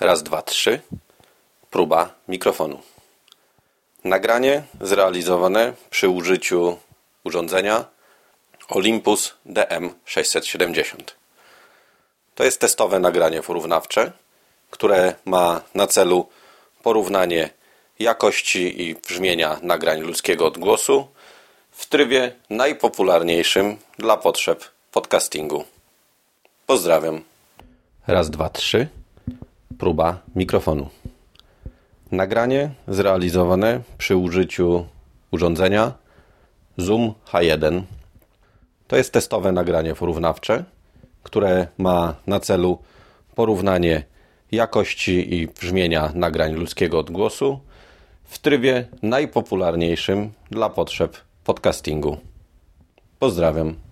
Raz, dwa, trzy. Próba mikrofonu. Nagranie zrealizowane przy użyciu urządzenia Olympus DM670. To jest testowe nagranie porównawcze, które ma na celu porównanie jakości i brzmienia nagrań ludzkiego odgłosu w trybie najpopularniejszym dla potrzeb podcastingu. Pozdrawiam. Raz, dwa, trzy. Próba mikrofonu. Nagranie zrealizowane przy użyciu urządzenia Zoom H1. To jest testowe nagranie porównawcze, które ma na celu porównanie jakości i brzmienia nagrań ludzkiego odgłosu w trybie najpopularniejszym dla potrzeb podcastingu. Pozdrawiam.